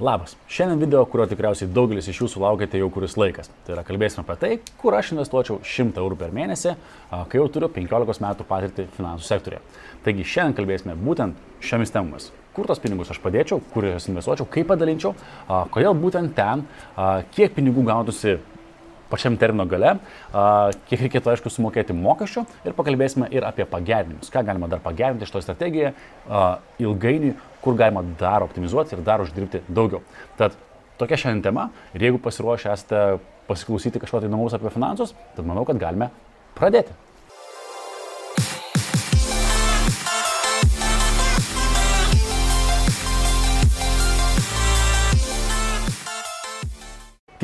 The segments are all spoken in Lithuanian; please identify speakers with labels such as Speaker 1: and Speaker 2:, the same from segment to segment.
Speaker 1: Labas. Šiandien video, kurio tikriausiai daugelis iš jūsų laukite jau kuris laikas. Tai yra kalbėsime apie tai, kur aš investuočiau 100 eurų per mėnesį, kai jau turiu 15 metų patirtį finansų sektorėje. Taigi šiandien kalbėsime būtent šiomis temomis. Kur tos pinigus aš padėčiau, kur juos investuočiau, kaip padalinčiau, kodėl būtent ten, kiek pinigų gautųsi pačiam termino gale, kiek reikėtų aišku sumokėti mokesčių ir pakalbėsime ir apie pagerinimus, ką galima dar pagerinti iš to strategiją ilgainiui, kur galima dar optimizuoti ir dar uždirbti daugiau. Tad tokia šiandien tema ir jeigu pasiruošę esate pasiklausyti kažko tai įdomaus apie finansus, tad manau, kad galime pradėti.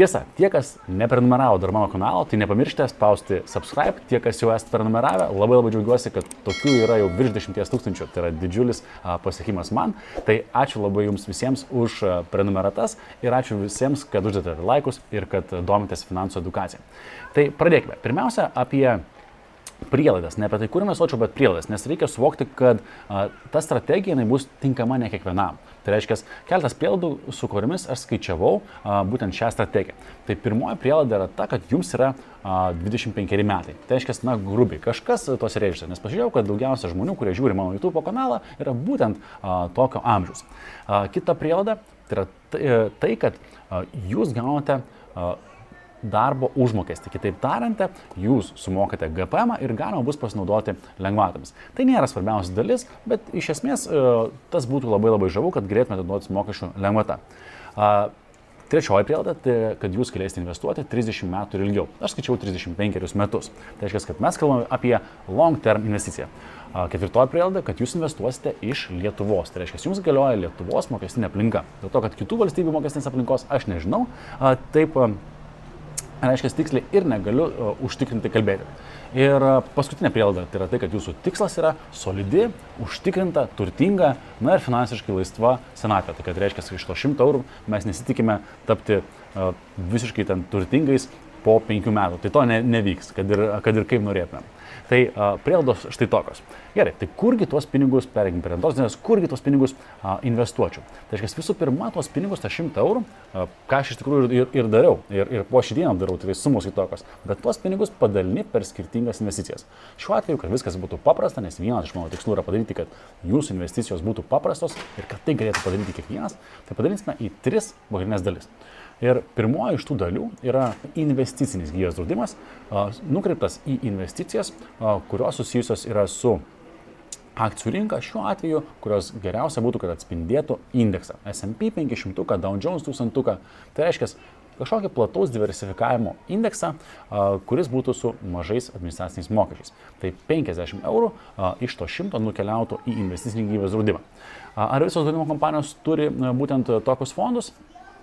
Speaker 1: Tiesa, tie, kas neprenumeravo dar mano kanalo, tai nepamirškite spausti subscribe. Tie, kas jau esate prenumeravę, labai labai džiaugiuosi, kad tokių yra jau virš 10 tūkstančių. Tai yra didžiulis a, pasiekimas man. Tai ačiū labai jums visiems už a, prenumeratas ir ačiū visiems, kad uždėte laikus ir kad domitės finansų edukacija. Tai pradėkime. Pirmiausia, apie prielaidas, ne apie tai, kur investuočiau, bet prielaidas, nes reikia suvokti, kad a, ta strategija bus tinkama ne kiekvienam. Tai reiškia, keltas prielaidų, su kuriamis aš skaičiavau a, būtent šią strategiją. Tai pirmoji prielaida yra ta, kad jums yra a, 25 metai. Tai reiškia, na, grubiai, kažkas tos reiškia, nes pažiūrėjau, kad daugiausia žmonių, kurie žiūri mano YouTube kanalą, yra būtent a, tokio amžiaus. A, kita prielaida tai yra tai, tai kad a, jūs gaunate a, darbo užmokestį. Kitaip tariant, jūs sumokate GPM ir galima bus pasinaudoti lengvatomis. Tai nėra svarbiausia dalis, bet iš esmės tas būtų labai labai žavu, kad galėtumėte naudotis mokesčių lengvata. Trečioji prielaida, tai kad jūs galėsite investuoti 30 metų ir ilgiau. Aš skaičiau 35 metus. Tai reiškia, kad mes kalbame apie long term investiciją. Ketvirtoji prielaida, kad jūs investuosite iš Lietuvos. Tai reiškia, jums galioja Lietuvos mokestinė aplinka. Dėl to, kad kitų valstybių mokestinės aplinkos aš nežinau, taip reiškia tiksliai ir negaliu uh, užtikrinti kalbėti. Ir uh, paskutinė prielaida tai yra tai, kad jūsų tikslas yra solidi, užtikrinta, turtinga, na ir finansiškai laisva senatvė. Tai kad reiškia, kad iš to 100 eurų mes nesitikime tapti uh, visiškai ten turtingais po penkių metų. Tai to ne, nevyks, kad ir, kad ir kaip norėtumėm. Tai uh, prielaidos štai tokios. Gerai, tai kurgi tuos pinigus, perėkim prie antros dienos, kurgi tuos pinigus uh, investuočiau. Tai reiškia, visų pirma, tuos pinigus, tą 100 eurų, uh, ką aš iš tikrųjų ir, ir dariau, ir, ir po šį dieną darau, tai sumos kitokios, bet tuos pinigus padalini per skirtingas investicijas. Šiuo atveju, kad viskas būtų paprasta, nes vienas iš mano tikslų yra padaryti, kad jūsų investicijos būtų paprastos ir kad tai galėtų padaryti kiekvienas, tai padalinsime į tris pagrindinės dalis. Ir pirmoji iš tų dalių yra investicinis gyvybės draudimas, nukreiptas į investicijas, kurios susijusios yra su akcijų rinka šiuo atveju, kurios geriausia būtų, kad atspindėtų indeksą SP 500, Dow Jones 1000, tai reiškia kažkokį plataus diversifikavimo indeksą, kuris būtų su mažais administraciniais mokesčiais. Tai 50 eurų iš to 100 nukeliautų į investicinį gyvybės draudimą. Ar visos draudimo kompanijos turi būtent tokius fondus?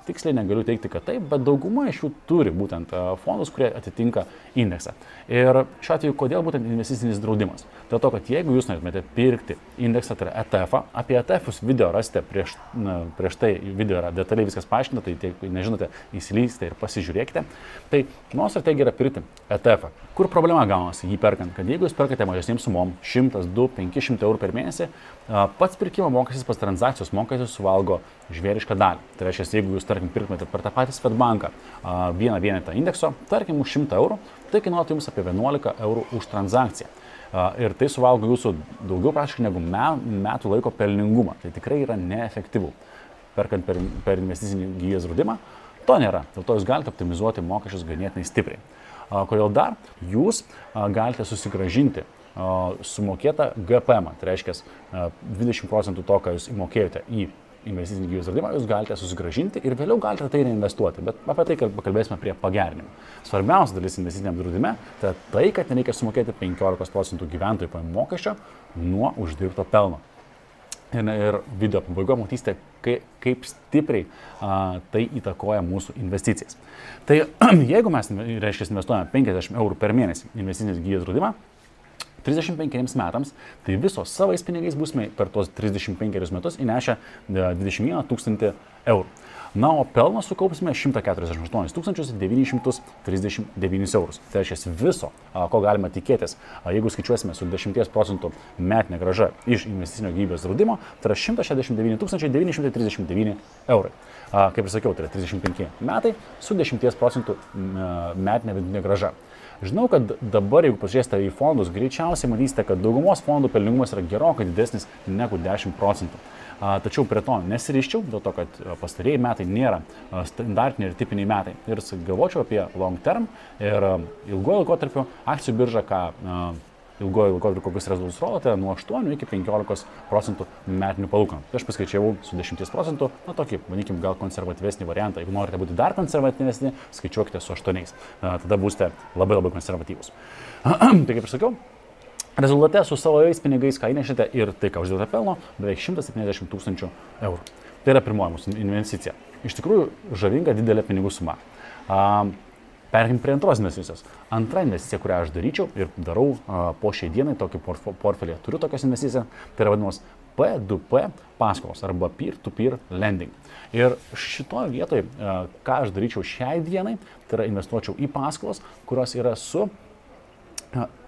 Speaker 1: Tiksliai negaliu teikti, kad taip, bet dauguma iš jų turi būtent fondus, kurie atitinka indeksą. Ir šiuo atveju, kodėl būtent investicinis draudimas? Dėl to, kad jeigu jūs norėtumėte pirkti indeksą, tai yra ETF, -ą, apie ETF video rasite prieš, na, prieš tai video yra detaliai viskas paaiškinta, tai jeigu nežinote, įsilysite ir pasižiūrėkite. Tai mano strategija yra pirkti ETF. -ą. Kur problema gaunasi jį perkant? Kad jeigu jūs perkate mažesnėms sumom, 100, 2, 500 eurų per mėnesį, pats pirkimo mokestis, pats transakcijos mokestis suvalgo žvėrišką dalį. Tai reiškia, jeigu jūs, tarkim, pirktumėte per tą patį Svetbanką vieną vienetą indekso, tarkim, už 100 eurų, tai kainuotų jums apie 11 eurų už transakciją. Ir tai suvalgo jūsų daugiau praškai negu metų laiko pelningumą. Tai tikrai yra neefektyvu. Perkant per, per investicinį gyvybės draudimą, to nėra. Dėl to jūs galite optimizuoti mokesčius ganėtinai stipriai. Kodėl dar? Jūs galite susigražinti sumokėtą GPM, tai reiškia 20 procentų to, ką jūs įmokėjote į investicinį gyvybės draudimą, jūs galite susigražinti ir vėliau galite tai reinvestuoti, bet apie tai pakalbėsime prie pagerinimo. Svarbiausia dalis investiciniam draudime tai tai, kad nereikia sumokėti 15 procentų gyventojų pajamų mokesčio nuo uždirbto pelno. Ir, ir video pabaigoje matysite, kaip, kaip stipriai a, tai įtakoja mūsų investicijas. Tai jeigu mes, reiškia, investuojame 50 eurų per mėnesį investicinį gyvybės draudimą, 35 metams, tai visos savais pinigais būsime per tuos 35 metus įnešę 21 e, tūkstantį eurų. Na, o pelną sukaupsime 148 939 eurus. Tai reiškia viso, ko galima tikėtis, jeigu skaičiuosime su 10 procentų metinė graža iš investicinio gyvybės draudimo, tai yra 169 939 eurai. Kaip ir sakiau, tai yra 35 metai su 10 procentų metinė vidutinė graža. Žinau, kad dabar, jeigu pažiūrėsite į fondus, greičiausiai matysite, kad daugumos fondų pelningumas yra gerokai didesnis negu 10 procentų. Tačiau prie to nesiriščiau, dėl to, kad pastarėjai metai nėra standartiniai ir tipiniai metai. Ir galvočiau apie long term ir ilgojo laikotarpio akcijų biržą, ką ilgojo laikotarpio kokius rezultatus rodote, nuo 8 iki 15 procentų metinių palūkanų. Tai aš paskaičiavau su 10 procentų, na tokį, vadinkime, gal konservatyvesnį variantą. Jeigu norite būti dar konservatyvesni, skaičiuokite su 8. Tada būsite labai labai konservatyvūs. tai kaip ir sakiau, Rezultate su savais pinigais, ką įnešite ir tai, ką uždirbote pelno, beveik 170 tūkstančių eurų. Tai yra pirmoji mūsų investicija. Iš tikrųjų, žavinga didelė pinigų suma. Perkim prie antros investicijos. Antra investicija, kurią aš daryčiau ir darau a, po šiai dienai tokį portfelį, turiu tokias investicijas, tai yra vadinamos P2P paskolos arba peer-to-peer -peer lending. Ir šitoje vietoje, ką aš daryčiau šiai dienai, tai yra investuočiau į paskolas, kurios yra su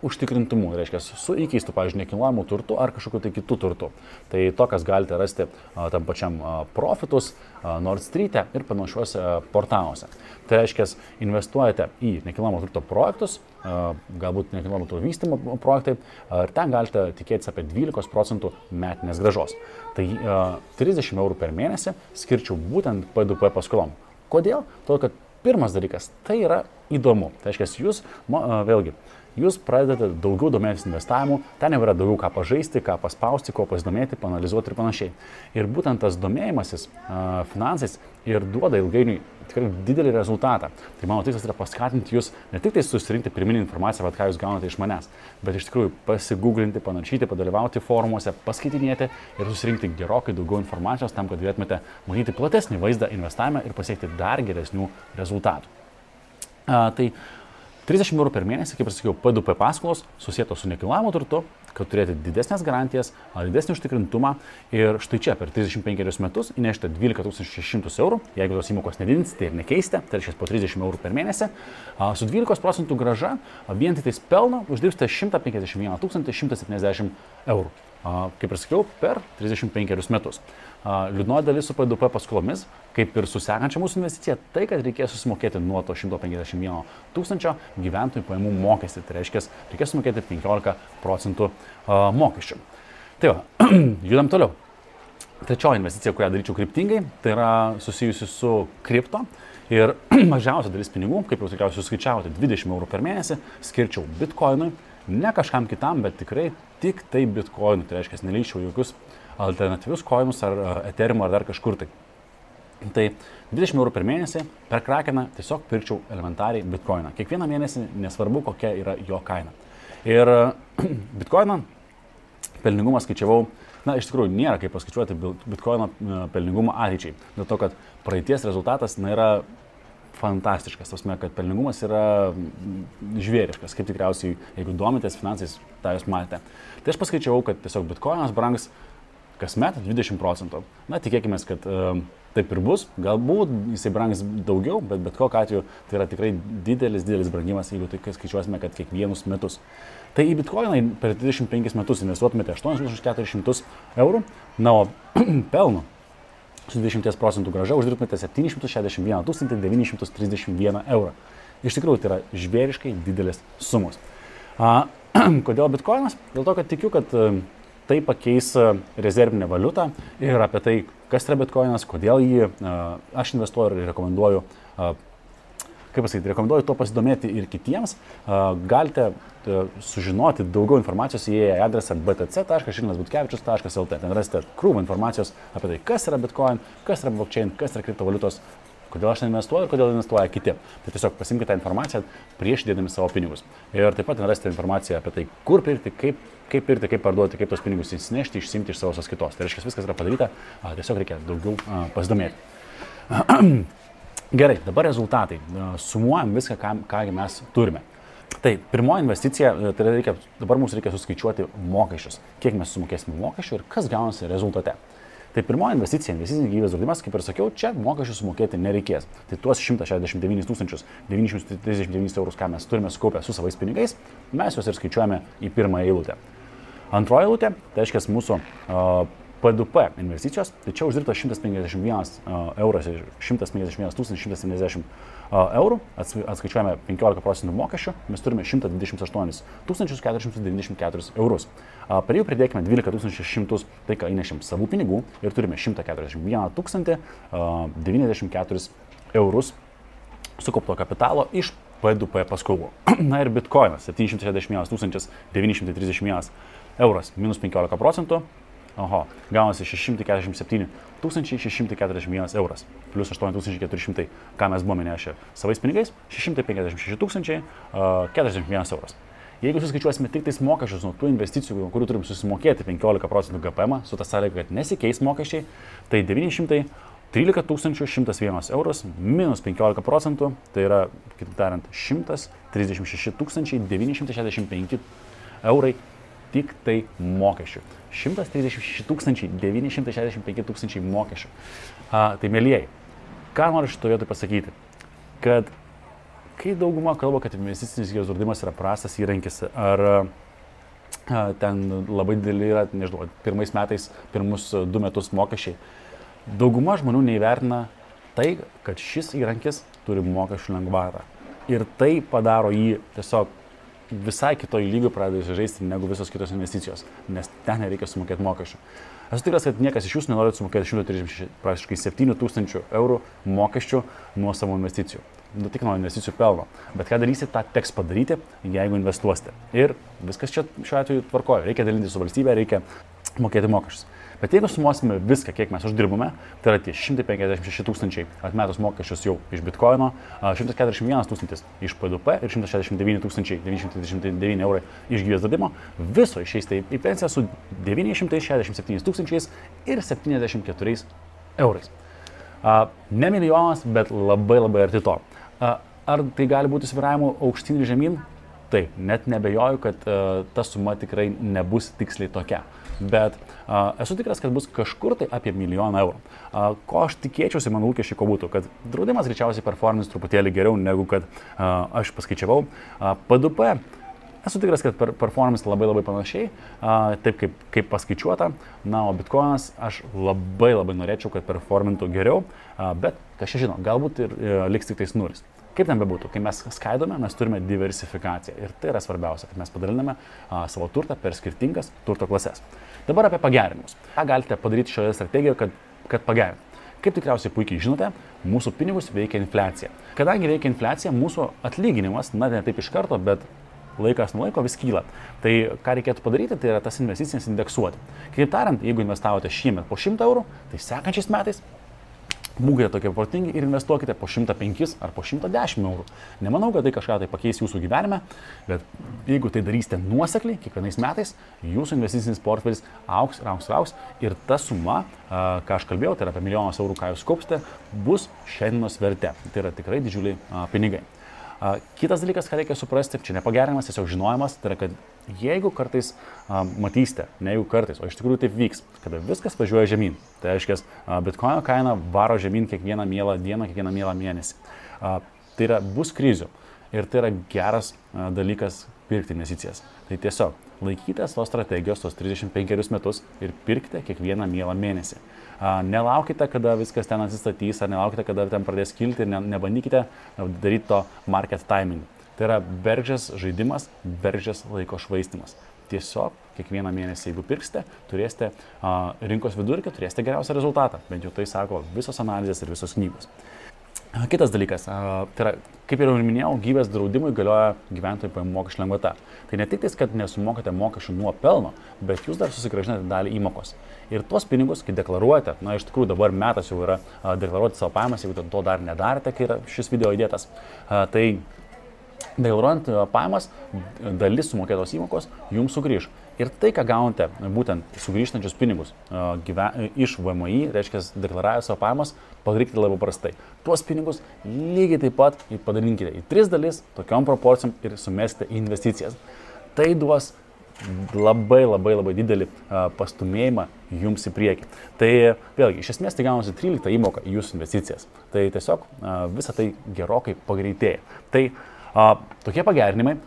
Speaker 1: užtikrintumu, reiškia, su įkeistu, pavyzdžiui, nekilnojamu turtu ar kažkokiu tai kitu turtu. Tai tokias galite rasti a, tam pačiam a, Profitus, a, Nord Street e ir panašiuose portaluose. Tai reiškia, investuojate į nekilnojamo turto projektus, a, galbūt nekilnojamo turto vystimo projektai a, ir ten galite tikėtis apie 12 procentų metinės gražos. Tai a, 30 eurų per mėnesį skirčiau būtent P2P paskolom. Kodėl? Todėl, kad pirmas dalykas, tai yra įdomu. Tai reiškia, jūs, vėlgi, jūs pradedate daugiau domėtis investavimu, ten jau yra daugiau ką pažaisti, ką paspausti, ko pasidomėti, panalizuoti ir panašiai. Ir būtent tas domėjimasis finansais ir duoda ilgainiui tikrai didelį rezultatą. Tai mano tikslas yra paskatinti jūs ne tik tai susirinkti pirminį informaciją, ką jūs gaunate iš manęs, bet iš tikrųjų pasigūglinti, panašyti, padalyvauti forumuose, paskaitinėti ir susirinkti gerokai daugiau informacijos tam, kad galėtumėte matyti platesnį vaizdą investavime ir pasiekti dar geresnių rezultatų. Uh, tai 30 eurų per mėnesį, kaip ir sakiau, P2P paskolos susijęto su nekilnojamu turtu, kad turėti didesnės garantijas, didesnį užtikrintumą. Ir štai čia per 35 metus įnešti 12 600 eurų, jeigu tos įmokos nedidinsite ir nekeisite, tai reiškia po 30 eurų per mėnesį, su 12 procentų graža, vien tik tais pelno uždirbsite 151 170 eurų. Kaip ir sakiau, per 35 metus. Liūdnoji dalis su PDP paskolomis, kaip ir su sekančia mūsų investicija, tai, kad reikės susimokėti nuo to 151 tūkstančio gyventojų pajamų mokestį. Tai reiškia, reikės sumokėti 15 procentų mokesčių. Tai va, judam toliau. Trečioji investicija, kurią daryčiau kryptingai, tai yra susijusi su kripto. Ir mažiausia dalis pinigų, kaip jau tikriausiai suskaičiavote, 20 eurų per mėnesį skirčiau bitkoinui, ne kažkam kitam, bet tikrai tik tai bitkoinui. Tai reiškia, nelyčiau jokius alternatyvius koinus ar Ethereum ar dar kažkur tai. Tai 20 eurų per mėnesį per krakeną tiesiog pirkčiau elementariai bitkoiną. Kiekvieną mėnesį nesvarbu, kokia yra jo kaina. Ir bitkoiną pelningumą skaičiavau, na iš tikrųjų nėra kaip paskaičiuoti bitkoino pelningumą ateičiai. Dėl to, kad praeities rezultatas na, yra fantastiškas, tas mes, kad pelningumas yra žvėriškas, kaip tikriausiai, jeigu domitės finansais, tą jūs matėte. Tai aš paskaičiavau, kad tiesiog bitkoinas brangs kasmet 20 procentų. Na, tikėkime, kad uh, taip ir bus. Galbūt jisai brangs daugiau, bet bet kokiu atveju tai yra tikrai didelis, didelis brangimas, jeigu tai skaičiuosime, kad kiekvienus metus. Tai į bitkoiną per 25 metus investuotumėte 8400 eurų, na, o pelno su 20 procentų graža uždirbtumėte 761 931 eurą. Iš tikrųjų, tai yra žvėriškai didelės sumos. A, kodėl bitkoinas? Dėl to, kad tikiu, kad tai pakeis e, rezervinę valiutą ir apie tai, kas yra bitkoinas, kodėl jį e, aš investuoju ir rekomenduoju, e, kaip pasakyti, rekomenduoju to pasidomėti ir kitiems. Galite sužinoti daugiau informacijos įėję į adresą btc.žilnasbutkevičius.lt. Ten rasite krūvą informacijos apie tai, kas yra bitcoin, kas yra blockchain, kas yra kriptovaliutos, kodėl aš investuoju ir kodėl investuoja kiti. Tai tiesiog pasimkite tą informaciją prieš dėdami savo pinigus. Ir taip pat rasite informaciją apie tai, kur pirkti, kaip kaip pirkti, kaip parduoti, kaip tos pinigus įsinešti, išsimti iš savo sąskaitos. Tai reiškia, viskas yra padaryta, tiesiog reikia daugiau pasidomėti. Gerai, dabar rezultatai. Sumuojam viską, ką, ką mes turime. Tai pirmoji investicija, e, tai reikia, dabar mums reikia suskaičiuoti mokesčius, kiek mes sumokėsime mokesčių ir kas gaunasi rezultate. Tai pirmoji investicija, investicinis gyvybės draudimas, kaip ir sakiau, čia mokesčių sumokėti nereikės. Tai tuos 169 939 eurus, ką mes turime sukaupę su savais pinigais, mes juos ir skaičiuojame į pirmą eilutę. Antroji eilutė, tai reiškia mūsų uh, P2P investicijos, tai čia uždirbta 151 euras ir 151 170 eurų, atskaičiuojame 15 procentų mokesčių, mes turime 128 494 eurus. Per jų pridėkime 12 600, tai ką įnešim savų pinigų ir turime 141 094 eurus sukaupto kapitalo iš P2P paskolų. Na ir bitkoinas 761 931 euras minus 15 procentų Oho, gaunasi 647 641 euras, plus 8400, ką mes buvome nešę savais pinigais, 656 tūkstančiai, uh, 41 euras. Jeigu suskaičiuosime tik tais mokesčius nuo tų investicijų, kurių turim susimokėti 15 procentų GPM, su ta sąlyga, kad nesikeis mokesčiai, tai 913 101 eurus minus 15 procentų, tai yra, kitaip tariant, 136 965 eurai tik tai mokesčių. 136 965 tūkstančiai mokesčių. A, tai mėlyjei, ką noriu šitoje vietoje pasakyti? Kad kai dauguma kalba, kad investicinis gyvybės draudimas yra prastas įrankis, ar a, ten labai dideli yra, nežinau, pirmais metais, pirmus du metus mokesčiai, dauguma žmonių neįvertina tai, kad šis įrankis turi mokesčių lengvatą. Ir tai padaro jį tiesiog visai kitoj lygių pradeda žaisti negu visos kitos investicijos, nes ten nereikia sumokėti mokesčių. Esu tikras, kad niekas iš jūsų nenori sumokėti 136, praktiškai 7 tūkstančių eurų mokesčių nuo savo investicijų. Nu, tik nuo investicijų pelno. Bet ką darysite, tą teks padaryti, jeigu investuosite. Ir viskas čia šiuo atveju tvarkoja. Reikia dalinti su valstybė, reikia mokėti mokesčius. Bet jeigu sumuosime viską, kiek mes uždirbame, tai yra tie 156 tūkstančiai atmetus mokesčius jau iš bitkoino, 141 tūkstantis iš PDP ir 169 tūkstančiai 939 eurai iš gyvės dadimo, viso išeis tai į pensiją su 967 tūkstančiais ir 74 eurais. Ne milijonas, bet labai labai arti to. Ar tai gali būti sviravimų aukštyn ir žemyn? Taip, net nebejoju, kad uh, ta suma tikrai nebus tiksliai tokia bet a, esu tikras, kad bus kažkur tai apie milijoną eurų. Ko aš tikėčiausi, mano lūkesčiai ko būtų, kad draudimas greičiausiai performins truputėlį geriau negu kad aš paskaičiavau. PDP Esu tikras, kad per performance labai labai panašiai, a, taip kaip, kaip paskaičiuota. Na, o Bitcoinas aš labai labai norėčiau, kad performintų geriau, a, bet čia žino, galbūt ir a, liks tik tais nulis. Kaip ten bebūtų, kai mes skaidome, mes turime diversifikaciją ir tai yra svarbiausia, kad mes padaliname a, savo turtą per skirtingas turto klases. Dabar apie pagerinimus. Ką galite padaryti šioje strategijoje, kad, kad pagerintumėte? Kaip tikriausiai puikiai žinote, mūsų pinigus veikia infliacija. Kadangi veikia infliacija, mūsų atlyginimas, na ne taip iš karto, bet laikas nuo laiko vis kyla. Tai ką reikėtų padaryti, tai yra tas investicijas indeksuoti. Kitaip tariant, jeigu investavote šiemet po 100 eurų, tai sekančiais metais būkite tokie protingi ir investuokite po 105 ar po 110 eurų. Nemanau, kad tai kažką tai pakeis jūsų gyvenime, bet jeigu tai darysite nuosekliai, kiekvienais metais, jūsų investicinis portfelis auks ir auks ir auks ir ta suma, ką aš kalbėjau, tai yra apie milijonas eurų, ką jūs kaupsite, bus šiandienos verte. Tai yra tikrai didžiuliai pinigai. Kitas dalykas, ką reikia suprasti, čia nepagerinimas, tiesiog žinojimas, tai yra, kad jeigu kartais matysite, ne jeigu kartais, o iš tikrųjų taip vyks, kada viskas važiuoja žemyn, tai reiškia, bitkoino kaina varo žemyn kiekvieną mielą dieną, kiekvieną mielą mėnesį. Tai yra, bus krizių ir tai yra geras dalykas pirkti investicijas. Tai tiesiog laikytės tos strategijos, tos 35 metus ir pirkite kiekvieną mielą mėnesį. Nelaukite, kada viskas ten atsistatys, ar nelaukite, kada ten pradės kilti ir ne, nebandykite daryti to market timing. Tai yra bergžės žaidimas, bergžės laiko švaistimas. Tiesiog kiekvieną mėnesį, jeigu pirksite, turėsite rinkos vidurkį, turėsite geriausią rezultatą. Bent jau tai sako visos analizės ir visos knygos. Kitas dalykas, tai yra, kaip jau minėjau, gyvės draudimui galioja gyventojų pajamų mokesčių lengvata. Tai ne tik tai, kad nesumokate mokesčių nuo pelno, bet jūs dar susigražinate dalį įmokos. Ir tuos pinigus, kai deklaruojate, na iš tikrųjų dabar metas jau yra deklaruoti savo pajamas, jeigu to dar nedarėte, kai yra šis video įdėtas, tai deklaruojant pajamas, dalis sumokėtos įmokos jums sugrįž. Ir tai, ką gaunate, būtent sugrįžtančius pinigus gyven, iš VMI, reiškia, deklaravę savo pajamas, padarykite labai paprastai. Tuos pinigus lygiai taip pat padalinkite į tris dalis, tokiom proporcijom ir sumeskite į investicijas. Tai duos labai labai labai didelį pastumėjimą jums į priekį. Tai vėlgi, iš esmės tai gaunasi 13 įmoka į jūsų investicijas. Tai tiesiog visa tai gerokai pagreitėja. Tai tokie pagerinimai,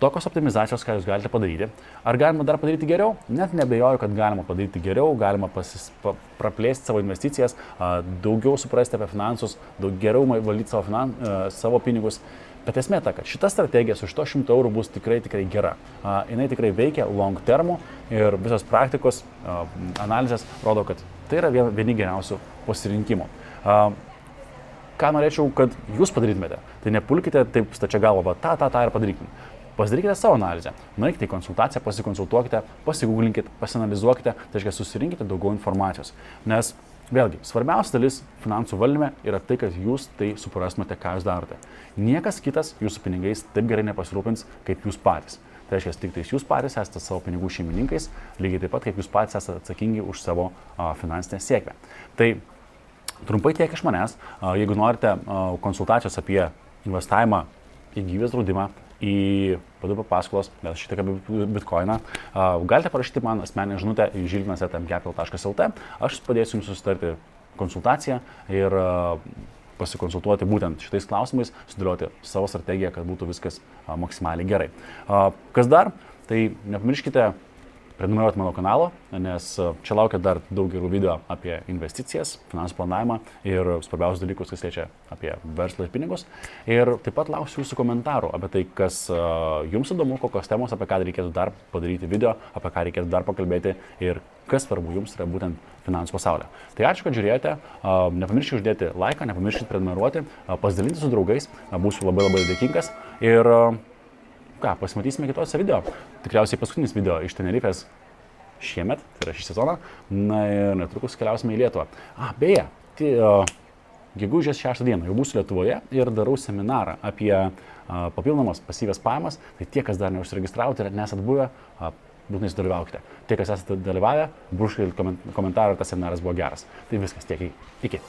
Speaker 1: tokios optimizacijos, ką jūs galite padaryti. Ar galima dar padaryti geriau? Net nebejoju, kad galima padaryti geriau, galima pasis, pa, praplėsti savo investicijas, daugiau suprasti apie finansus, daug geriau valdyti savo, finan, savo pinigus. Bet esmė ta, kad šita strategija su 100 eurų bus tikrai, tikrai gera. A, jinai tikrai veikia long termu ir visos praktikos, a, analizės rodo, kad tai yra vieni geriausių pasirinkimų. A, ką norėčiau, kad jūs padarytumėte. Tai nepulkite taip stačia galva, va, tą, tą, tą ir padarykim. Pasidarykite savo analizę, nueikite į konsultaciją, pasikonsultuokite, pasigūglinkite, pasinalizuokite, tai reiškia susirinkite daugiau informacijos. Nes vėlgi, svarbiausia dalis finansų valdyme yra tai, kad jūs tai suprastumėte, ką jūs darote. Niekas kitas jūsų pinigais taip gerai nepasirūpins, kaip jūs patys. Tai reiškia, tik tais jūs patys esate savo pinigų šeimininkais, lygiai taip pat kaip jūs patys esate atsakingi už savo a, finansinę sėkmę. Tai Trumpai tiek iš manęs. Jeigu norite konsultacijos apie investavimą į gyvybės draudimą, į padubą paskolas, mes šitą apie bitkoiną, galite parašyti man asmeninę žinutę į žilvinas.capital.lt. Aš padėsiu jums susitarti konsultaciją ir pasikonsultuoti būtent šitais klausimais, sudėlioti savo strategiją, kad būtų viskas maksimaliai gerai. Kas dar? Tai nepamirškite prenumeruoti mano kanalą, nes e, čia laukia dar daug gerų video apie investicijas, finansų planavimą ir svarbiausius dalykus, kas liečia apie verslą ir pinigus. Ir taip pat lauksiu jūsų komentarų apie tai, kas e, jums įdomu, kokios temos, apie ką reikėtų dar padaryti video, apie ką reikėtų dar pakalbėti ir kas svarbu jums yra būtent finansų pasaulio. Tai ačiū, kad žiūrėjote, e, nepamirškite uždėti laiką, nepamirškite prenumeruoti, pasidalinti su draugais, būsiu labai labai dėkingas. Ir ką, pasimatysime kitose video. Tikriausiai paskutinis video iš Tenerifės šiemet, tai yra šį sezoną. Na ir netrukus keliausime į Lietuvą. A, beje, tai uh, gegužės 6 dieną jau būsiu Lietuvoje ir darau seminarą apie uh, papildomas pasyvės pajamas. Tai tie, kas dar neužsiregistravote ir nesat buvę, uh, būtinai sudalyvaukite. Tie, kas esate dalyvavę, brūžkite komentarą, ar tas seminaras buvo geras. Tai viskas tiek. Iki.